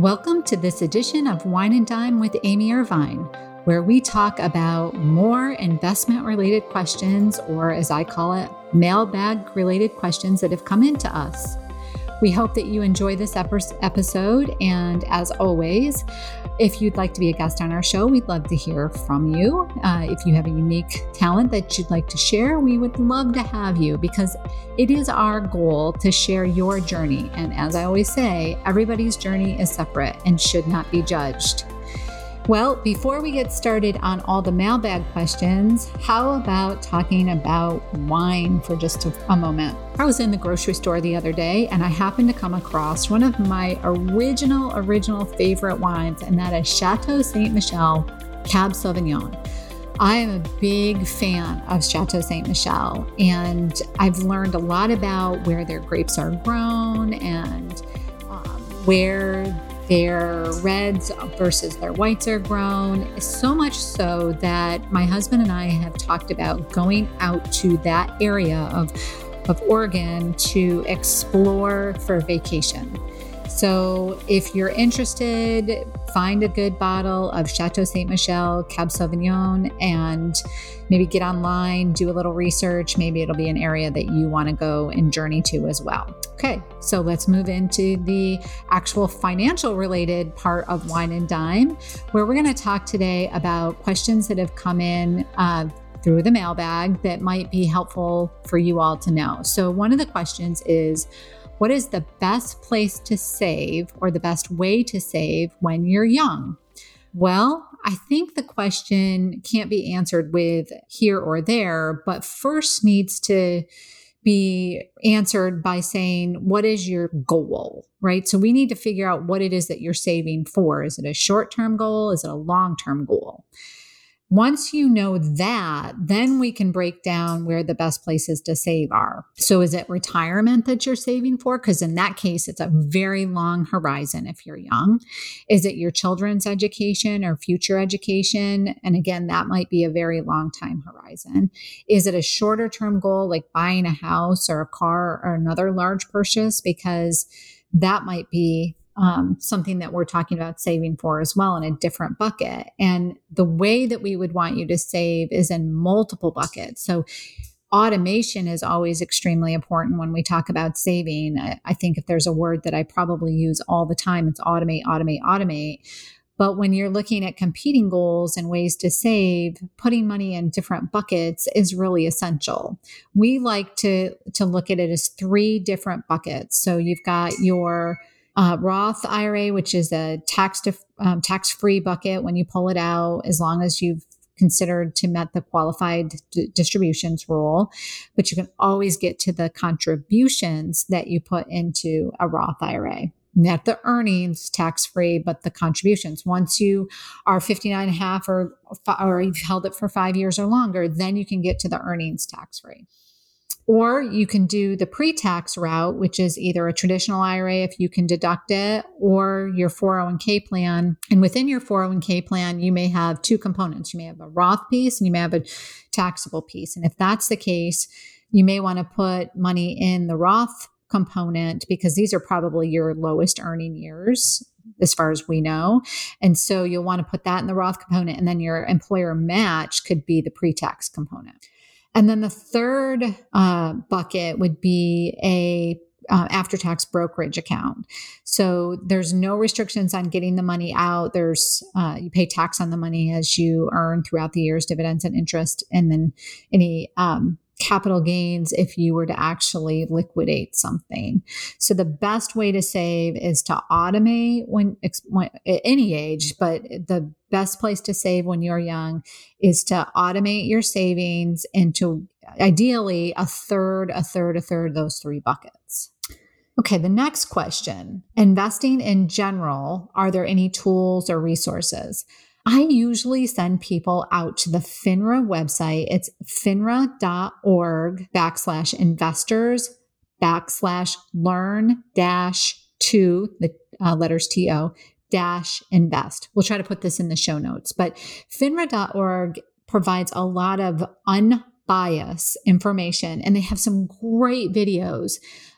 Welcome to this edition of Wine and Dime with Amy Irvine, where we talk about more investment related questions, or as I call it, mailbag related questions that have come into us. We hope that you enjoy this episode. And as always, if you'd like to be a guest on our show, we'd love to hear from you. Uh, if you have a unique talent that you'd like to share, we would love to have you because it is our goal to share your journey. And as I always say, everybody's journey is separate and should not be judged. Well, before we get started on all the mailbag questions, how about talking about wine for just a, a, moment? I was in the grocery store the other day and I happened to come across one of my original, original favorite wines, and that is Chateau Ste. Michelle Cab Sauvignon. I am a big fan of Chateau Ste. Michelle, and I've learned a lot about where their grapes are grown and um, where their reds versus their whites are grown. So much so that my husband and I have talked about going out to that area of, of Oregon to explore for vacation. So if you're interested, find a good bottle of Chateau Ste. Michelle Cab Sauvignon and maybe get online, do a little research. Maybe it'll be an area that you want to go and journey to as well. Okay, so let's move into the actual financial related part of Wine and Dime, where we're going to talk today about questions that have come in. Uh, through the mailbag that might be helpful for you all to know. So, one of the questions is what is the best place to save or the best way to save when you're young? Well, I think the question can't be answered with here or there, but first needs to be answered by saying, What is your goal? Right. So we need to figure out what it is that you're saving for. Is it a short term goal? Is it a long term goal? Once you know that, then we can break down where the best places to save are. So, is it retirement that you're saving for? Because in that case, it's a very long horizon if you're young. Is it your children's education or future education? And again, that might be a very long time horizon. Is it a shorter term goal like buying a house or a car or another large purchase? Because that might be um, something that we're talking about saving for as well in a different bucket. And the way that we would want you to save is in multiple buckets. So automation is always extremely important when we talk about saving. I, I think if there's a word that I probably use all the time, it's automate, automate, automate. But when you're looking at competing goals and ways to save, putting money in different buckets is really essential. We like to to look at it as three different buckets. So you've got your uh, Roth IRA, which is a tax um, tax free bucket when you pull it out, as long as you've considered to met the qualified d- distributions rule, but you can always get to the contributions that you put into a Roth IRA. Not the earnings tax free, but the contributions. Once you are 59 and a half or, or you've held it for five years or longer, then you can get to the earnings tax free. Or you can do the pre tax route, which is either a traditional IRA if you can deduct it, or your 401k plan. And within your 401k plan, you may have two components. You may have a Roth piece and you may have a taxable piece. And if that's the case, you may want to put money in the Roth component because these are probably your lowest earning years as far as we know. And so you'll want to put that in the Roth component, and then your employer match could be the pre tax component. And then the third uh, bucket would be a uh, after tax brokerage account. So there's no restrictions on getting the money out. There's uh, you pay tax on the money as you earn throughout the years, dividends and interest, and then any um, capital gains if you were to actually liquidate something. So the best way to save is to automate when, when at any age, but the best place to save when you're young is to automate your savings into ideally a third, a third, a third, those three buckets. Okay, the next question investing in general, are there any tools or resources? I usually send people out to the FINRA website. It's finra.org backslash investors backslash learn dash to the uh, letters TO dash invest. We'll try to put this in the show notes, but finra.org provides a lot of unbiased information and they have some great videos.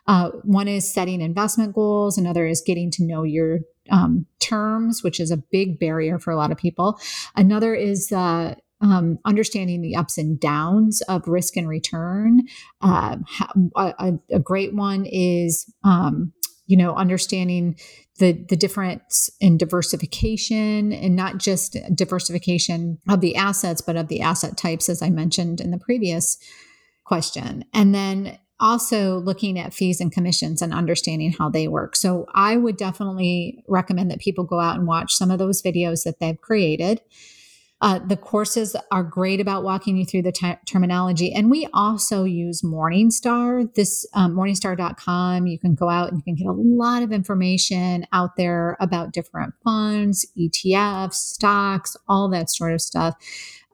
Uh, one is setting investment goals, another is getting to know your um, terms, which is a big barrier for a lot of people. Another is uh, um, understanding the ups and downs of risk and return. Uh, a, a, great one is, um, you know, understanding the the difference in diversification and not just diversification of the assets, but of the asset types, as I mentioned in the previous question. And then also looking at fees and commissions and understanding how they work. So I would definitely recommend that people go out and watch some of those videos that they've created. Uh, the courses are great about walking you through the t- terminology. And we also use Morningstar, this um, morningstar.com. You can go out and you can get a lot of information out there about different funds, ETFs, stocks, all that sort of stuff.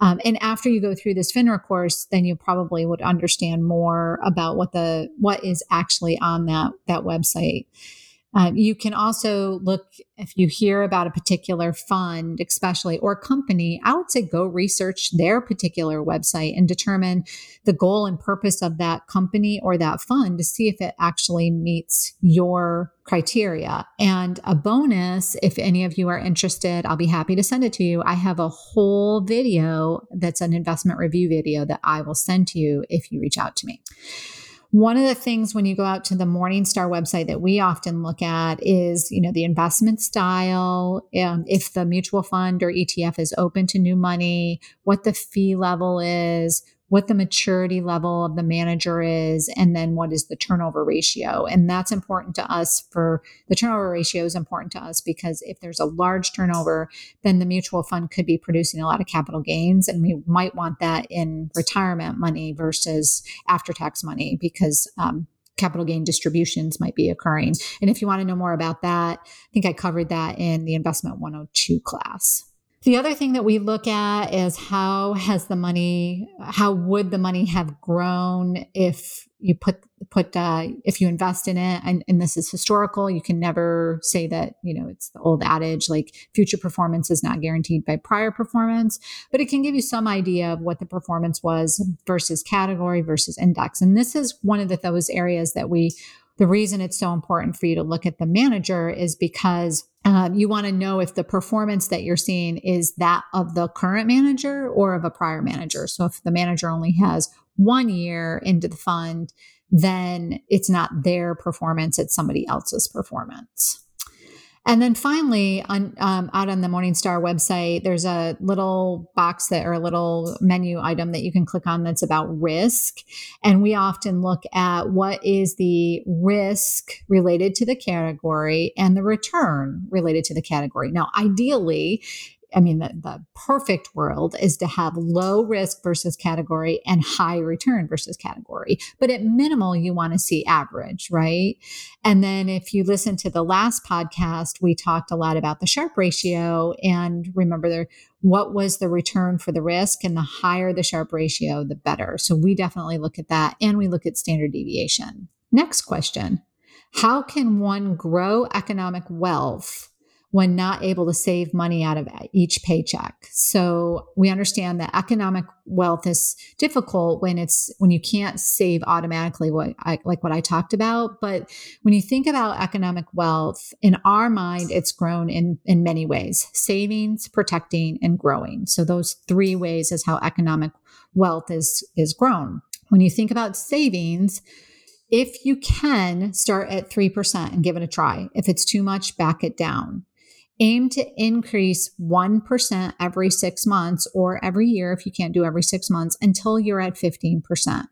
Um, and after you go through this FINRA course, then you probably would understand more about what the what is actually on that that website. Um, you can also look if you hear about a particular fund, especially or company. I would say go research their particular website and determine the goal and purpose of that company or that fund to see if it actually meets your criteria. And a bonus, if any of you are interested, I'll be happy to send it to you. I have a whole video that's an investment review video that I will send to you if you reach out to me. One of the things when you go out to the Morningstar website that we often look at is, you know, the investment style, um, if the mutual fund or ETF is open to new money, what the fee level is, what the maturity level of the manager is, and then what is the turnover ratio. And that's important to us for the turnover ratio is important to us because if there's a large turnover, then the mutual fund could be producing a lot of capital gains. And we might want that in retirement money versus after tax money because um, capital gain distributions might be occurring. And if you want to know more about that, I think I covered that in the investment 102 class. The other thing that we look at is how has the money, how would the money have grown if you put put uh, if you invest in it? And, and, this is historical. You can never say that you know it's the old adage like future performance is not guaranteed by prior performance. But it can give you some idea of what the performance was versus category versus index. And this is one of the, those areas that we the reason it's so important for you to look at the manager is because um, you want to know if the performance that you're seeing is that of the current manager or of a prior manager. So if the manager only has one year into the fund, then it's not their performance, it's somebody else's performance. And then finally, on, um, out on the Morningstar website, there's a little box that or a little menu item that you can click on that's about risk. And we often look at what is the risk related to the category and the return related to the category. Now, ideally, I mean, the, the perfect world is to have low risk versus category and high return versus category. But at minimal, you want to see average, right? And then if you listen to the last podcast, we talked a lot about the Sharpe ratio. And remember, there, what was the return for the risk? And the higher the Sharpe ratio, the better. So we definitely look at that and we look at standard deviation. Next question How can one grow economic wealth? When not able to save money out of each paycheck. So we understand that economic wealth is difficult when it's when you can't save automatically what I, like what I talked about, but when you think about economic wealth in our mind it's grown in in many ways. Savings, protecting and growing. So those three ways is how economic wealth is is grown. When you think about savings, If you can, start at 3% and give it a try. If it's too much, back it down. Aim to increase 1% every six months or every year if you can't do every six months until you're at 15%.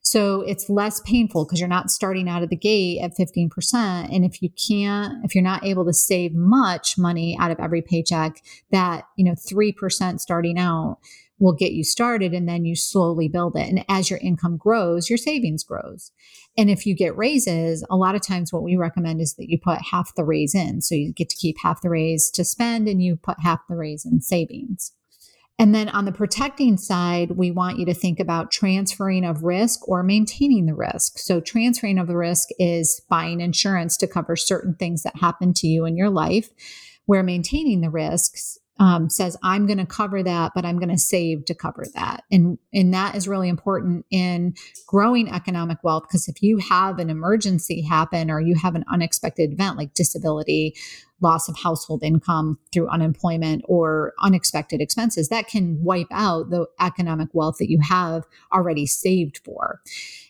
So it's less painful because you're not starting out of the gate at 15%. And if you can't, if you're not able to save much money out of every paycheck, that, you know, 3% starting out will get you started and then you slowly build it. And as your income grows, your savings grows. And if you get raises, a lot of times what we recommend is that you put half the raise in. So you get to keep half the raise to spend and you put half the raise in savings. And then on the protecting side, we want you to think about transferring of risk or maintaining the risk. So, transferring of the risk is buying insurance to cover certain things that happen to you in your life, where maintaining the risks um, says I'm going to cover that, but I'm going to save to cover that, and and that is really important in growing economic wealth because if you have an emergency happen or you have an unexpected event like disability, loss of household income through unemployment or unexpected expenses, that can wipe out the economic wealth that you have already saved for.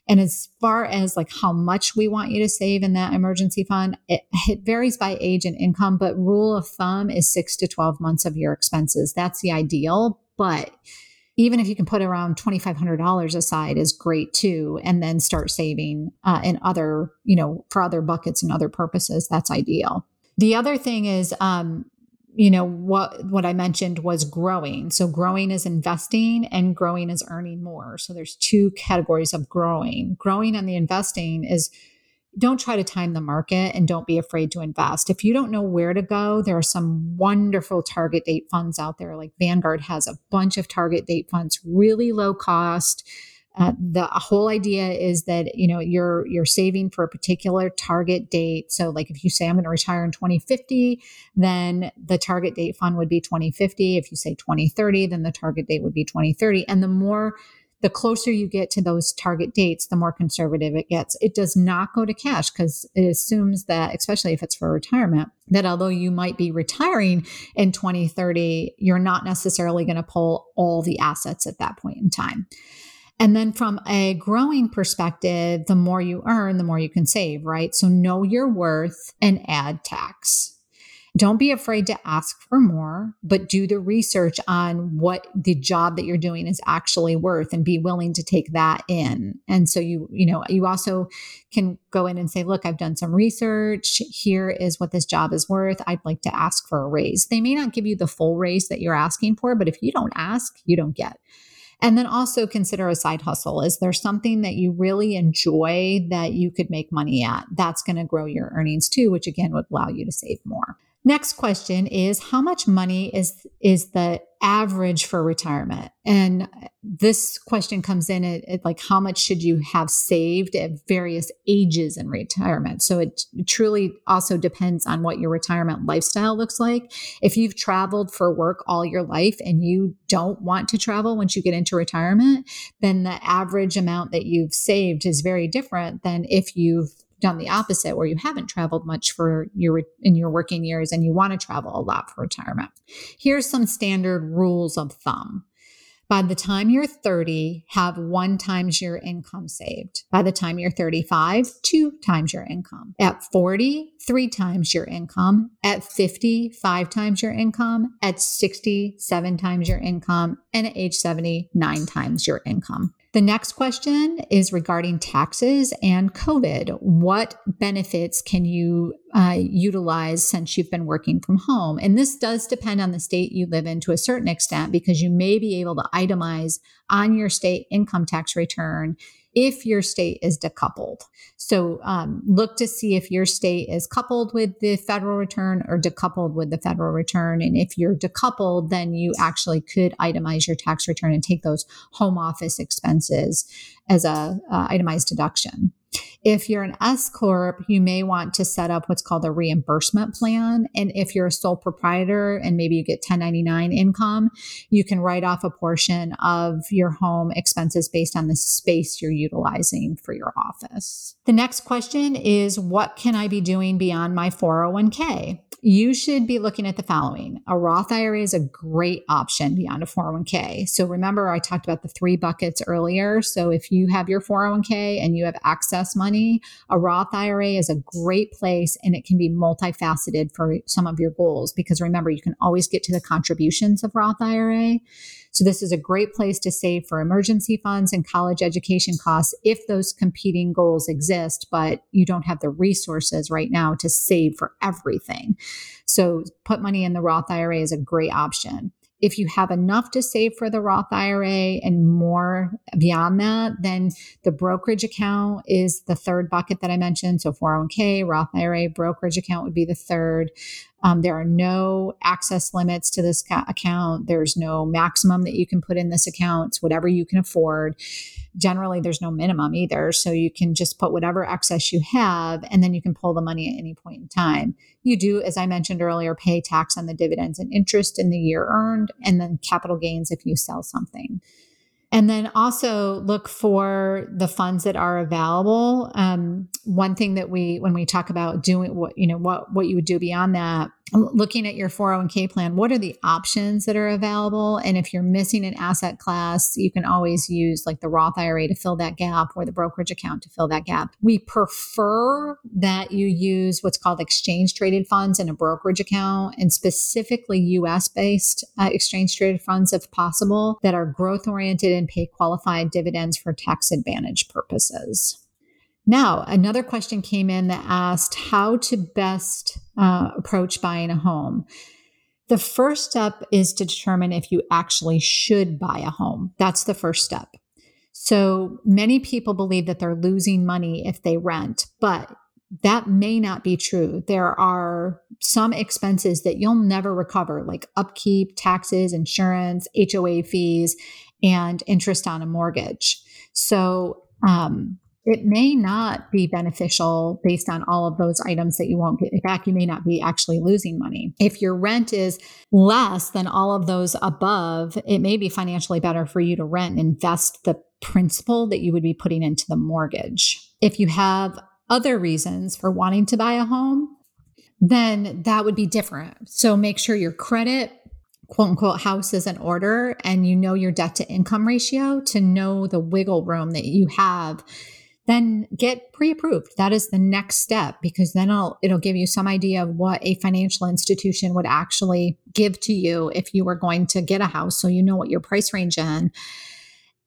And as far as like how much we want you to save in that emergency fund, it, it, varies by age and income, but rule of thumb is six to 12 months of your expenses. That's the ideal. But even if you can put around $2,500 aside is great too. And then start saving uh, in other, you know, for other buckets and other purposes. That's ideal. The other thing is, um, you know what what i mentioned was growing. So growing is investing and growing is earning more. So there's two categories of growing. Growing and the investing is don't try to time the market and don't be afraid to invest. If you don't know where to go there are some wonderful target date funds out there. Like vanguard has a bunch of target date funds really low cost uh, the whole idea is that you know you're you're saving for a particular target date. So, like if you say I'm going to retire in 2050, then the target date fund would be 2050. If you say 2030, then the target date would be 2030. And the more the closer you get to those target dates, the more conservative it gets. It does not go to cash because it assumes that, especially if it's for retirement, that although you might be retiring in 2030, you're not necessarily going to pull all the assets at that point in time. And then from a growing perspective, the more you earn, the more you can save, right? So know your worth and add tax. Don't be afraid to ask for more, but do the research on what the job that you're doing is actually worth and be willing to take that in. And so you, you know, you also can go in and say, look, I've done some research. Here is what this job is worth. I'd like to ask for a raise. They may not give you the full raise that you're asking for, but if you don't ask, you don't get. And then also consider a side hustle. Is there something that you really enjoy that you could make money at? That's going to grow your earnings too, which again would allow you to save more. Next question is how much money is is the average for retirement? And this question comes in at, at, like how much should you have saved at various ages in retirement? So it, it truly also depends on what your retirement lifestyle looks like. If you've traveled for work all your life and you don't want to travel once you get into retirement, then the average amount that you've saved is very different than if you've done the opposite where you haven't traveled much for your in your working years and you want to travel a lot for retirement. Here's some standard rules of thumb. By the time you're 30, have one times your income saved. By the time you're 35, two times your income. At 40, three times your income. At 50, five times your income. At 60, seven times your income. And at age 70, nine times your income. The next question is regarding taxes and COVID. What benefits can you uh, utilize since you've been working from home? And this does depend on the state you live in to a certain extent because you may be able to itemize on your state income tax return if your state is decoupled. So um, look to see if your state is coupled with the federal return or decoupled with the federal return. And if you're decoupled, then you actually could itemize your tax return and take those home office expenses as a uh, itemized deduction. If you're an S Corp, you may want to set up what's called a reimbursement plan. And if you're a sole proprietor and maybe you get 1099 income, you can write off a portion of your home expenses based on the space you're utilizing for your office. The next question is What can I be doing beyond my 401k? you should be looking at the following. A Roth IRA is a great option beyond a 401k. So remember, I talked about the three buckets earlier. So if you have your 401k and you have access money, a Roth IRA is a great place and it can be multifaceted for some of your goals because remember, you can always get to the contributions of Roth IRA. So this is a great place to save for emergency funds and college education costs if those competing goals exist, but you don't have the resources right now to save for everything. So put money in the Roth IRA is a great option. If you have enough to save for the Roth IRA and more beyond that, then the brokerage account is the third bucket that I mentioned. So 401k, Roth IRA, brokerage account would be the third. Um, there are no access limits to this ca- account. There's no maximum that you can put in this account. It's whatever you can afford. Generally, there's no minimum either. So you can just put whatever excess you have, and then you can pull the money at any point in time. You do, as I mentioned earlier, pay tax on the dividends and interest in the year earned, and then capital gains if you sell something. And then also look for the funds that are available. Um, one thing that we, when we talk about doing what, you know, what, what you would do beyond that, looking at your 401k plan, what are the options that are available? And if you're missing an asset class, you can always use like the Roth IRA to fill that gap or the brokerage account to fill that gap. We prefer that you use what's called exchange traded funds in a brokerage account and specifically US based uh, exchange traded funds if possible that are growth oriented and pay qualified dividends for tax advantage purposes. Now, another question came in that asked how to best uh, approach buying a home. The first step is to determine if you actually should buy a home. That's the first step. So many people believe that they're losing money if they rent, but that may not be true. There are some expenses that you'll never recover, like upkeep, taxes, insurance, HOA fees, and interest on a mortgage. So, um, it may not be beneficial based on all of those items that you won't get back. You may not be actually losing money. If your rent is less than all of those above, it may be financially better for you to rent and invest the principal that you would be putting into the mortgage. If you have other reasons for wanting to buy a home, then that would be different. So make sure your credit quote unquote house is in order and you know your debt to income ratio to know the wiggle room that you have then get pre-approved. That is the next step because then it'll, it'll give you some idea of what a financial institution would actually give to you if you were going to get a house. So you know what your price range in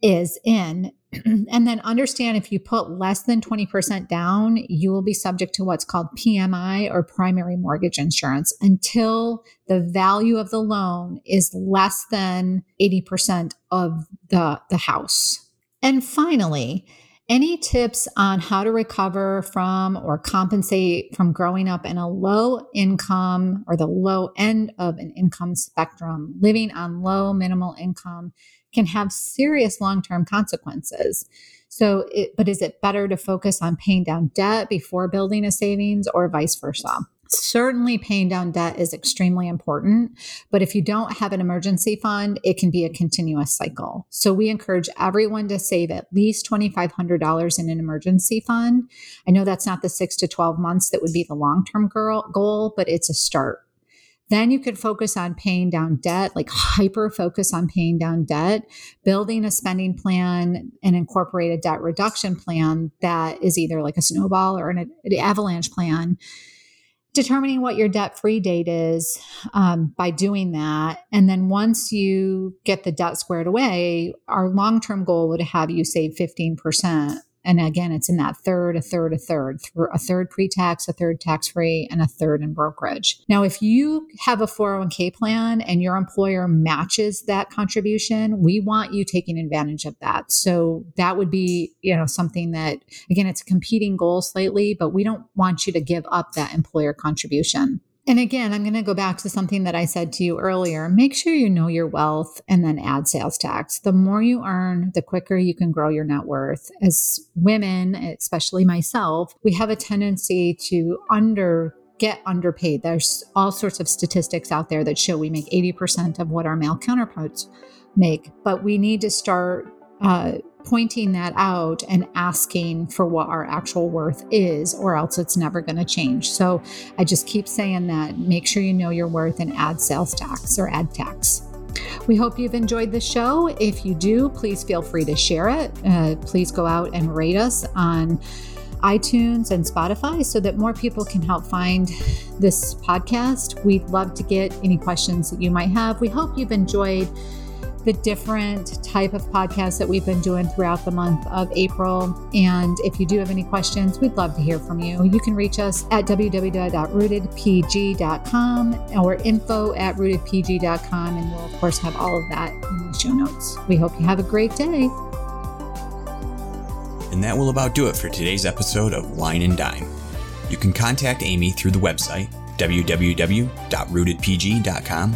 is in. and then understand if you put less than 20% down, you will be subject to what's called PMI or primary mortgage insurance until the value of the loan is less than 80% of the, the house. And finally, any tips on how to recover from or compensate from growing up in a low income or the low end of an income spectrum, living on low minimal income can have serious long term consequences. So, it, but is it better to focus on paying down debt before building a savings or vice versa? Certainly, paying down debt is extremely important. But if you don't have an emergency fund, it can be a continuous cycle. So, we encourage everyone to save at least $2,500 in an emergency fund. I know that's not the six to 12 months that would be the long term goal, but it's a start. Then you could focus on paying down debt, like hyper focus on paying down debt, building a spending plan and incorporate a debt reduction plan that is either like a snowball or an, an avalanche plan determining what your debt free date is um, by doing that. And then once you get the debt squared away, our long term goal would have you save 15% and again, it's in that third, a third, a third, a third pre tax, a third tax free, and a third in brokerage. Now, if you have a 401k plan and your employer matches that contribution, we want you taking advantage of that. So that would be, you know, something that, again, it's a competing goal slightly, but we don't want you to give up that employer contribution. And again, I'm going to go back to something that I said to you earlier. Make sure you know your wealth and then add sales tax. The more you earn, the quicker you can grow your net worth. As women, especially myself, we have a tendency to under get underpaid. There's all sorts of statistics out there that show we make 80% of what our male counterparts make, but we need to start uh, pointing that out and asking for what our actual worth is, or else it's never going to change. So I just keep saying that make sure you know your worth and add sales tax or add tax. We hope you've enjoyed the show. If you do, please feel free to share it. Uh, please go out and rate us on iTunes and Spotify so that more people can help find this podcast. We'd love to get any questions that you might have. We hope you've enjoyed the different type of podcasts that we've been doing throughout the month of April. And if you do have any questions, we'd love to hear from you. You can reach us at www.rootedpg.com or info at rootedpg.com. And we'll, of course, have all of that in the show notes. We hope you have a great day. And that will about do it for today's episode of Wine and Dime. You can contact Amy through the website www.rootedpg.com